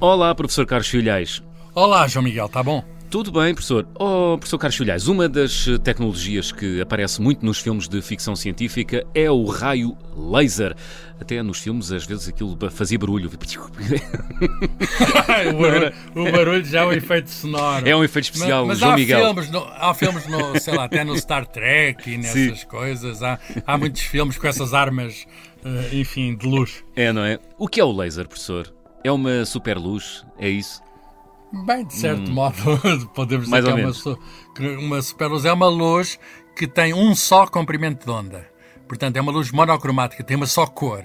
Olá, professor Carlos Filhais. Olá, João Miguel, está bom? Tudo bem, professor. Oh, professor Carlos Filhais, uma das tecnologias que aparece muito nos filmes de ficção científica é o raio laser. Até nos filmes, às vezes, aquilo fazia barulho. o, barulho o barulho já é um efeito sonoro. É um efeito especial, mas, mas João há Miguel. Filmes no, há filmes, no, sei lá, até no Star Trek e nessas Sim. coisas. Há, há muitos filmes com essas armas, eh, enfim, de luz. É, não é? O que é o laser, professor? É uma super luz? É isso? Bem, de certo hum. modo, podemos dizer Mais que é uma, uma superluz. É uma luz que tem um só comprimento de onda. Portanto, é uma luz monocromática, tem uma só cor.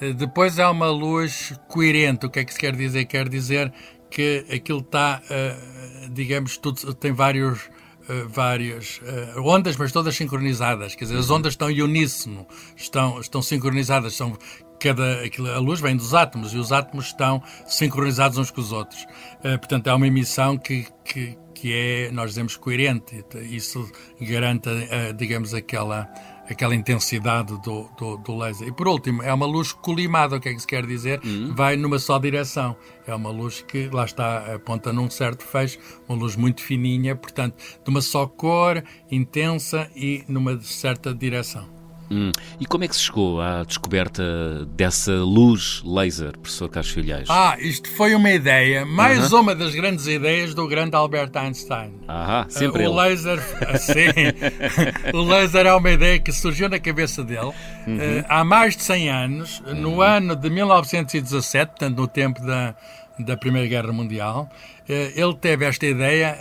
Eh, depois é uma luz coerente. O que é que se quer dizer? Quer dizer que aquilo está, uh, digamos, tudo, tem vários, uh, várias uh, ondas, mas todas sincronizadas. Quer dizer, as ondas estão em uníssono, estão, estão sincronizadas, são cada a luz vem dos átomos e os átomos estão sincronizados uns com os outros. Uh, portanto, é uma emissão que, que, que é, nós dizemos, coerente. Isso garante, uh, digamos, aquela, aquela intensidade do, do, do, laser. E por último, é uma luz colimada. O que é que se quer dizer? Uhum. Vai numa só direção. É uma luz que, lá está, aponta num certo fecho, uma luz muito fininha, portanto, de uma só cor, intensa e numa certa direção. Hum. E como é que se chegou à descoberta dessa luz laser, professor Carlos Filhais? Ah, isto foi uma ideia, mais uh -huh. uma das grandes ideias do grande Albert Einstein. Ah, sempre uh, o ele. laser, sim, o laser é uma ideia que surgiu na cabeça dele uh -huh. uh, há mais de 100 anos, no uhum. ano de 1917, portanto no tempo da, da Primeira Guerra Mundial. Uh, ele teve esta ideia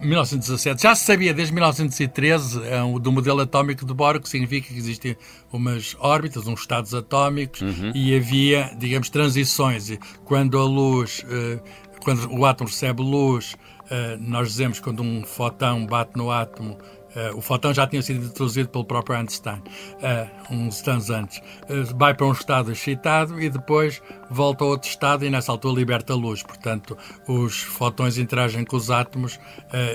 1917. Já se sabia desde 1913 é do modelo atómico de Bohr, que significa que existem umas órbitas, uns estados atómicos, uhum. e havia, digamos, transições. Quando a luz, eh, quando o átomo recebe luz, eh, nós dizemos quando um fotão bate no átomo, Uh, o fotão já tinha sido introduzido pelo próprio Einstein uh, uns anos antes. Uh, vai para um estado excitado e depois volta a outro estado e nessa altura liberta a luz. Portanto, os fotões interagem com os átomos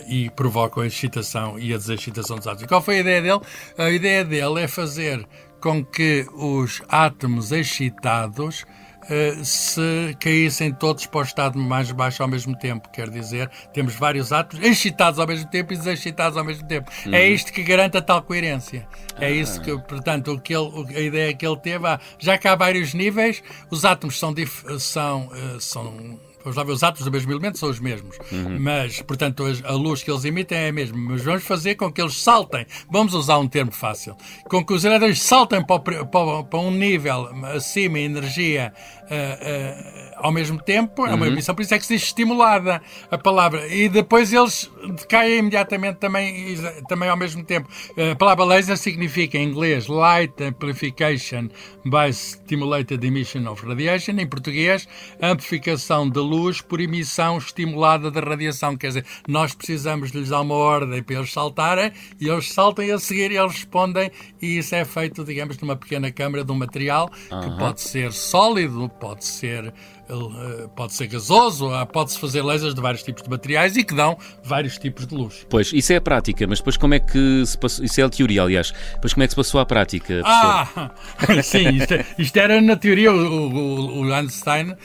e provocam a excitação e a desexcitação dos átomos. E qual foi a ideia dele? A ideia dele é fazer com que os átomos excitados eh, se caíssem todos para o estado mais baixo ao mesmo tempo. Quer dizer, temos vários átomos excitados ao mesmo tempo e desexcitados ao mesmo tempo. É uhum. É isto que garante a tal coerência. É ah. isso que, portanto, o que ele, a ideia que ele teve, ah, já que há vários níveis, os átomos são, são, eh, são vamos lá ver, os átomos do mesmo elemento são os mesmos. Uhum. Mas, portanto, a luz que eles emitem é a mesma. Mas vamos fazer com que eles saltem. Vamos usar um termo fácil. Com que os elétrons saltem para, para, para um nível acima em energia uh, uh, ao mesmo tempo. É uma uhum. emissão, por isso é que se diz estimulada a palavra. E depois eles decaem imediatamente também, também ao mesmo tempo. A palavra laser significa, em inglês, Light Amplification by Stimulated Emission of Radiation. Em português, amplificação de luz luz por emissão estimulada de radiação. Quer dizer, nós precisamos de lhes dar uma ordem para eles saltarem e eles saltam e a seguir eles respondem e isso é feito, digamos, numa pequena câmara de um material uhum. que pode ser sólido, pode ser eh, pode ser gasoso, pode-se fazer lasers de vários tipos de materiais e que dão vários tipos de luz. Pois, isso é a prática, mas depois como é que se passou, isso é a teoria, aliás, depois como é que se passou à prática? Ah, sim, isto, isto, era na teoria, o, o, o Einstein uh,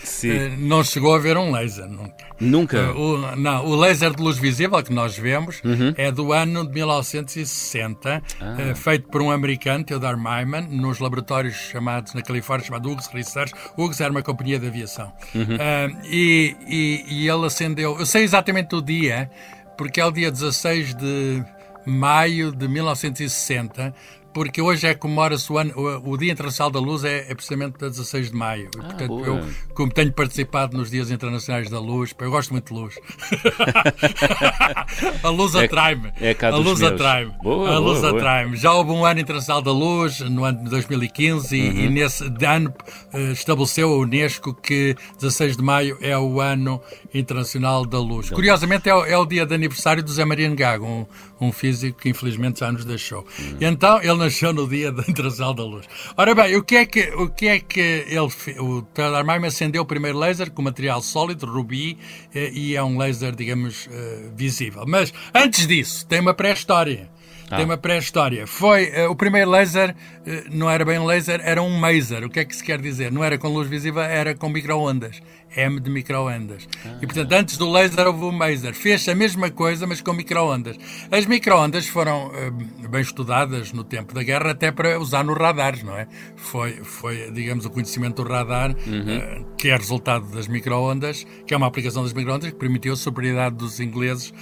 não chegou a ver um laser, nunca. Nunca? Uh, o, não, o laser de luz visível que nós vemos uhum. é do ano de 1960, ah. feito por um americano, Theodore Myman, nos laboratórios chamados, na Califórnia, chamado UGS Research. UGS era uma companhia de aviação. Uhum. Uh, e, e, e ele acendeu, eu sei exatamente o dia, porque é o dia 16 de maio de 1960, porque hoje é comemora-se o, o, o, Dia Internacional da Luz é, é precisamente a 16 de maio. Ah, portanto, eu, como tenho participado nos Dias Internacionais da Luz, eu gosto muito de luz. a luz é, atrai-me. É a luz atrai-me. A luz atrai-me. Já houve um ano internacional da luz no ano de 2015 uhum. e, e nesse ano uh, estabeleceu a Unesco que 16 de maio é o ano internacional da luz. Da Curiosamente é, é, o dia de aniversário do Zé Maria Gago, um, um físico que infelizmente já nos deixou. Uhum. E então ele nasceu no dia da Internacional da Luz. Ora bem, o que é que, o que, é que ele O Theodore Mime acendeu o primeiro laser com material sólido, rubi, eh, e é um laser, digamos, uh, visível. Mas antes disso, tem uma pré-história. Ah. Tem uma pré-história. Foi uh, o primeiro laser, uh, não era bem laser, era um maser. O que é que se quer dizer? Não era com luz visível, era com microondas. M de microondas. Ah. E portanto, antes do laser houve o maser. Fez a mesma coisa, mas com microondas. As microondas foram uh, bem estudadas no tempo da guerra, até para usar nos radares, não é? Foi, foi digamos, o conhecimento do radar, uhum. que é resultado das microondas, que é uma aplicação das microondas que permitiu a superioridade dos ingleses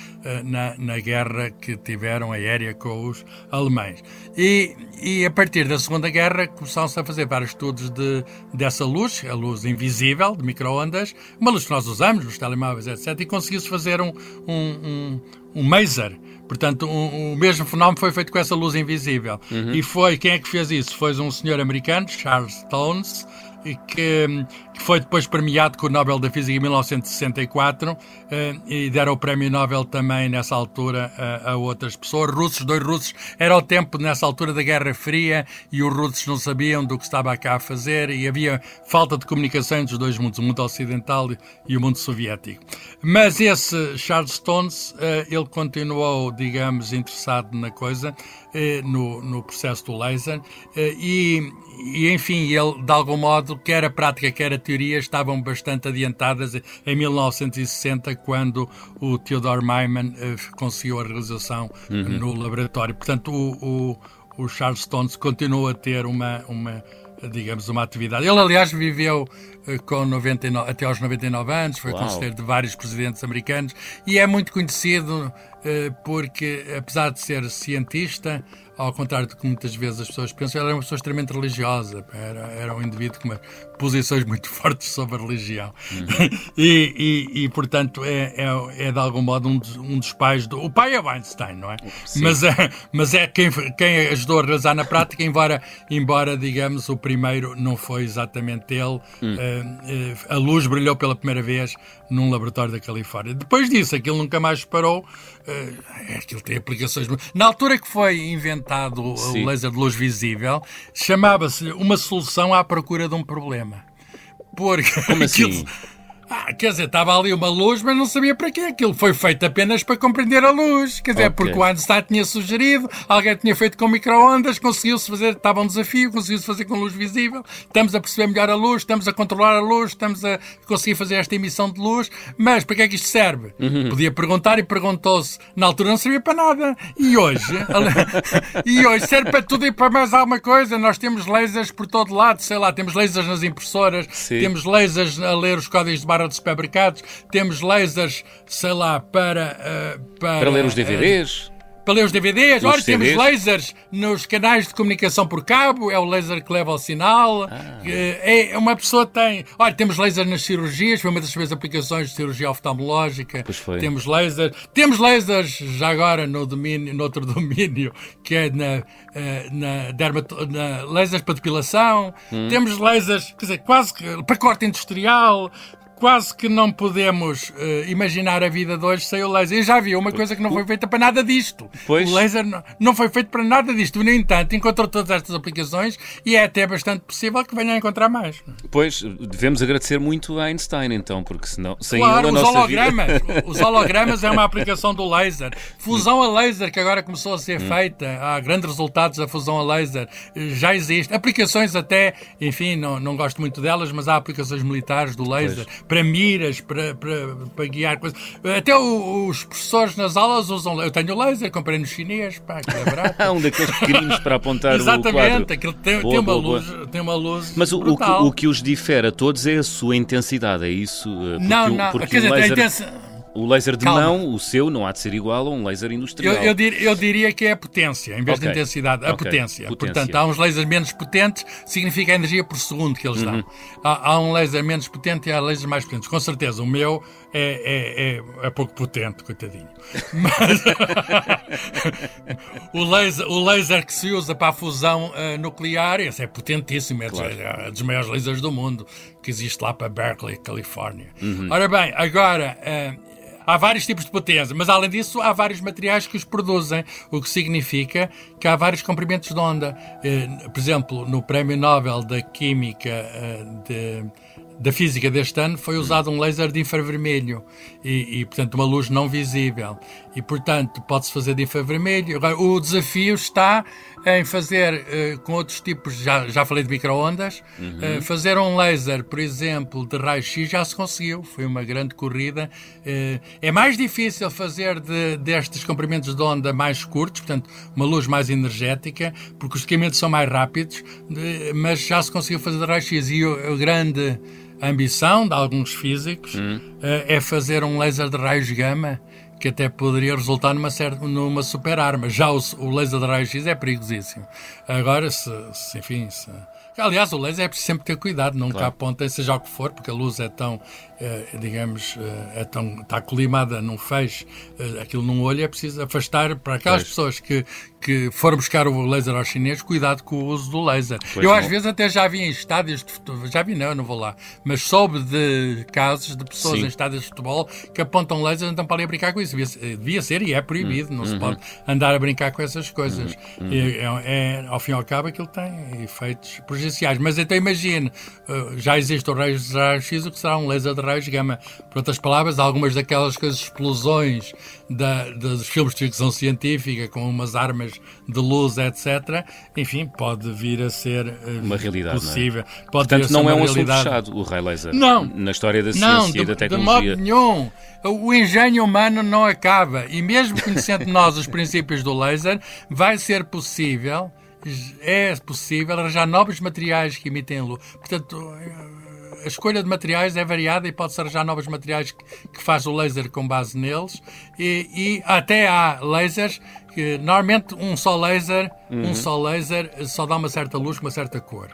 na, na guerra que tiveram aérea com os alemães. E, e a partir da Segunda Guerra começaram-se a fazer vários estudos de, dessa luz, a luz invisível, de microondas, uma luz que nós usamos nos telemóveis, etc. E conseguiu-se fazer um, um, um, um maser. Portanto, um, o mesmo fenómeno foi feito com essa luz invisível. Uhum. E foi, quem é que fez isso? Foi um senhor americano, Charles Stones, que, que, foi depois premiado com o Nobel da Física em 1964 eh, e deram o prémio Nobel também nessa altura a, a, outras pessoas. Russos, dois russos. Era o tempo nessa altura da Guerra Fria e os russos não sabiam do que estava cá a fazer e havia falta de comunicação entre os dois mundos, o mundo ocidental e o mundo soviético. Mas esse Charles Stones, eh, ele continuou, digamos, interessado na coisa, no, no processo do laser e, e, enfim, ele, de algum modo, quer a prática, quer a teoria, estavam bastante adiantadas em 1960, quando o Theodore Myman uh, conseguiu a realização uhum. no laboratório. Portanto, o, o, o Charles Stones continua a ter uma, uma digamos, uma atividade. Ele, aliás, viveu com 99, até aos 99 anos, foi Uau. conselheiro de vários presidentes americanos e é muito conhecido uh, porque, apesar de ser cientista, ao contrário do que muitas vezes as pessoas pensam, ele era uma pessoa extremamente religiosa, era, era um indivíduo com uma, posições muito fortes sobre a religião. Uhum. e, e, e, portanto, é, é, é, de algum modo um dos, um dos, pais do. O pai é Einstein, não é? Mas é, mas é quem, quem ajudou a realizar na prática, embora, embora, digamos, o primeiro não foi exatamente ele. Uhum. Uh, a luz brilhou pela primeira vez num laboratório da Califórnia. Depois disso, aquilo nunca mais parou. Aquilo tem aplicações. Na altura que foi inventado Sim. o laser de luz visível, chamava-se uma solução à procura de um problema. Porque. Como assim? Ah, quer dizer, estava ali uma luz, mas não sabia para quê. Aquilo foi feito apenas para compreender a luz. Quer dizer, okay. porque o Einstein tinha sugerido, alguém tinha feito com microondas, conseguiu-se fazer, estava um desafio, conseguiu-se fazer com luz visível. Estamos a perceber melhor a luz, estamos a controlar a luz, estamos a conseguir fazer esta emissão de luz. Mas para que é que isto serve? Uhum. Podia perguntar e perguntou-se. Na altura não servia para nada. E hoje? e hoje serve para tudo e para mais alguma coisa. Nós temos lasers por todo lado, sei lá, temos lasers nas impressoras, Sim. temos lasers a ler os códigos de barra de supermercados, temos lasers, sei lá, para. Uh, para, para ler os DVDs. Uh, para ler os DVDs. Olha, temos lasers nos canais de comunicação por cabo, é o laser que leva ao sinal. Ah. É, uma pessoa tem. Olha, temos laser nas cirurgias, foi uma das primeiras aplicações de cirurgia oftalmológica. Pois foi. Temos laser. Temos lasers já agora no domínio, no outro domínio, que é na, eh, na, dermato, na lasers para depilação. Hum. Temos lasers, quer dizer, quase para corte industrial quase que não podemos uh, imaginar a vida de hoje sem o laser. Eu já vi uma coisa que não foi feita para nada disto. Pois. O laser não, não foi feito para nada disto. No entanto, encontrou todas estas aplicações e é até bastante possível que venha a encontrar mais. Pois, devemos agradecer muito a Einstein, então, porque senão, sem claro, ele, a nossa hologramas, vida... Os hologramas é uma aplicação do laser. Fusão a laser, que agora começou a ser hum. feita, há grandes resultados da fusão a laser, já existe. Aplicações até, enfim, não, não gosto muito delas, mas há aplicações militares do laser. Pois para miras, para, para, para guiar coisas. Até os professores nas aulas usam. Eu tenho laser, comprei no chinês, pá, que é barato. um daqueles pequeninos para apontar Exatamente, o quadro. Exatamente, aquilo tem, boa, tem, uma boa, luz, boa. tem uma luz. Mas o, o, que, o que os difere a todos é a sua intensidade, é isso? Eh, porque não, não, porque quer dizer, laser... a intensidade o laser de Calma. mão, o seu, não há de ser igual a um laser industrial. Eu, eu, dir, eu diria que é a potência, em vez okay. de intensidade, a okay. potência. potência. Portanto, há uns lasers menos potentes, significa a energia por segundo que eles dão. Uhum. Há, há, um laser menos potente e há lasers mais potentes. Com certeza, o meu é, é, é, é pouco potente, coitadinho. Mas o, laser, o laser que se usa para a fusão uh, nuclear, esse é potentíssimo, é, claro. é, dos maiores lasers do mundo, que existe lá para Berkeley, Califórnia. Uhum. Ora bem, agora. Uh, Há vários tipos de potência, mas além disso há vários materiais que os produzem, o que significa que há vários comprimentos de onda. Eh, por exemplo, no Prémio Nobel da Química eh, de da física deste ano foi usado um laser de infravermelho e, e portanto, uma luz não visível. E, portanto, pode-se fazer de infravermelho. Agora, o desafio está em fazer uh, com outros tipos, já, já falei de microondas, uhum. uh, fazer um laser, por exemplo, de raio-x já se conseguiu, foi uma grande corrida. Uh, é mais difícil fazer de, destes comprimentos de onda mais curtos, portanto, uma luz mais energética, porque os equipamentos são mais rápidos, mas já se conseguiu fazer de raio-x. E o, o grande ambição de alguns físicos uhum. é fazer um laser de raios gama que até poderia resultar numa, certa, numa super arma. Já o, o laser de raio-x é perigosíssimo. Agora, se, se enfim, se, Aliás, o laser é preciso sempre ter cuidado, não claro. cá aponta, seja o que for, porque a luz é tão, eh, digamos, eh, é tão, está colimada num feixe, eh, aquilo num olho, é preciso afastar para aquelas pois. pessoas que, que foram buscar o laser aos chineses, cuidado com o uso do laser. Pois eu, não. às vezes, até já vi em estádios de futebol, já vi, não, eu não vou lá, mas soube de casos de pessoas Sim. em estádios de futebol que apontam laser e então podem brincar com isso. Devia, devia ser e é proibido, não uhum. se pode andar a brincar com essas coisas. Uhum. É, é, ao fim e ao cabo, aquilo tem efeitos prejudiciais. Mas então imagine, já existe o raio-x, o que será um laser de raios gama. Por outras palavras, algumas daquelas coisas, explosões da, dos filmes de ficção científica com umas armas de luz, etc., enfim, pode vir a ser uh, uma realidade. Possível. Não é? Portanto, não é um assunto fechado o raio laser não, na história da ciência não, e da tecnologia. De modo nenhum. O engenho humano não acaba. E mesmo conhecendo nós os princípios do laser, vai ser possível é possível arranjar novos materiais que emitem luz. Portanto, a escolha de materiais é variada e pode-se arranjar novos materiais que, que, faz o laser com base neles e, e até há lasers que normalmente um só laser, uhum. um só laser só dá uma certa luz com uma certa cor.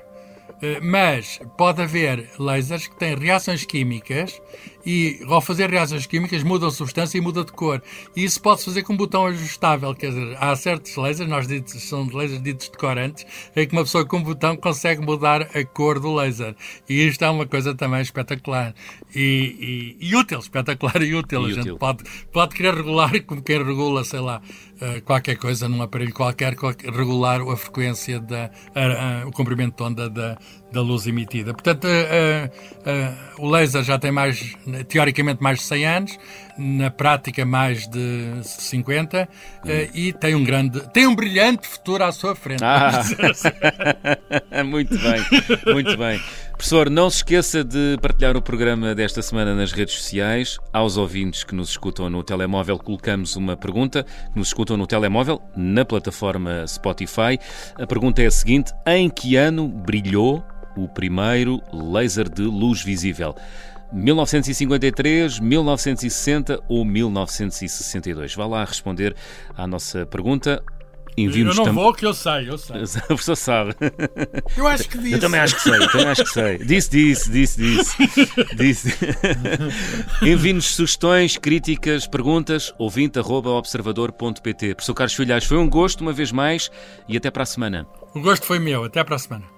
Eh, mas pode haver lasers que têm reações químicas e ao fazer reações químicas muda a substância e muda de cor. E isso pode-se fazer com um botão ajustável, quer dizer, há certos lasers, nós ditos, são lasers ditos decorantes, em que uma pessoa com um botão consegue mudar a cor do laser. E isto é uma coisa também espetacular. E, e, e útil, espetacular e útil. E a gente útil. pode, pode querer regular como quem regula, sei lá, eh, qualquer coisa num aparelho qualquer, regular a frequência, da, a, a, o comprimento de onda da, da luz emitida. Portanto, o laser já tem mais, teoricamente, mais de 100 anos, na prática, mais de 50, hum. e tem um grande, tem um brilhante futuro à sua frente. Ah. muito bem, muito bem. Professor, não se esqueça de partilhar o programa desta semana nas redes sociais. Aos ouvintes que nos escutam no telemóvel, colocamos uma pergunta, que nos escutam no telemóvel, na plataforma Spotify. A pergunta é a seguinte: em que ano brilhou o primeiro laser de luz visível. 1953, 1960 ou 1962? Vá lá responder à nossa pergunta. Eu não vou, que eu sei, eu sei. A professor sabe. Eu acho que disse. Eu também acho que sei, também acho que sei. Disse, disse, disse, disse. disse. Envie-nos sugestões, críticas, perguntas, ouvinte.observador.pt. Professor Carlos Filhais, foi um gosto uma vez mais e até para a semana. O gosto foi meu, até para a semana.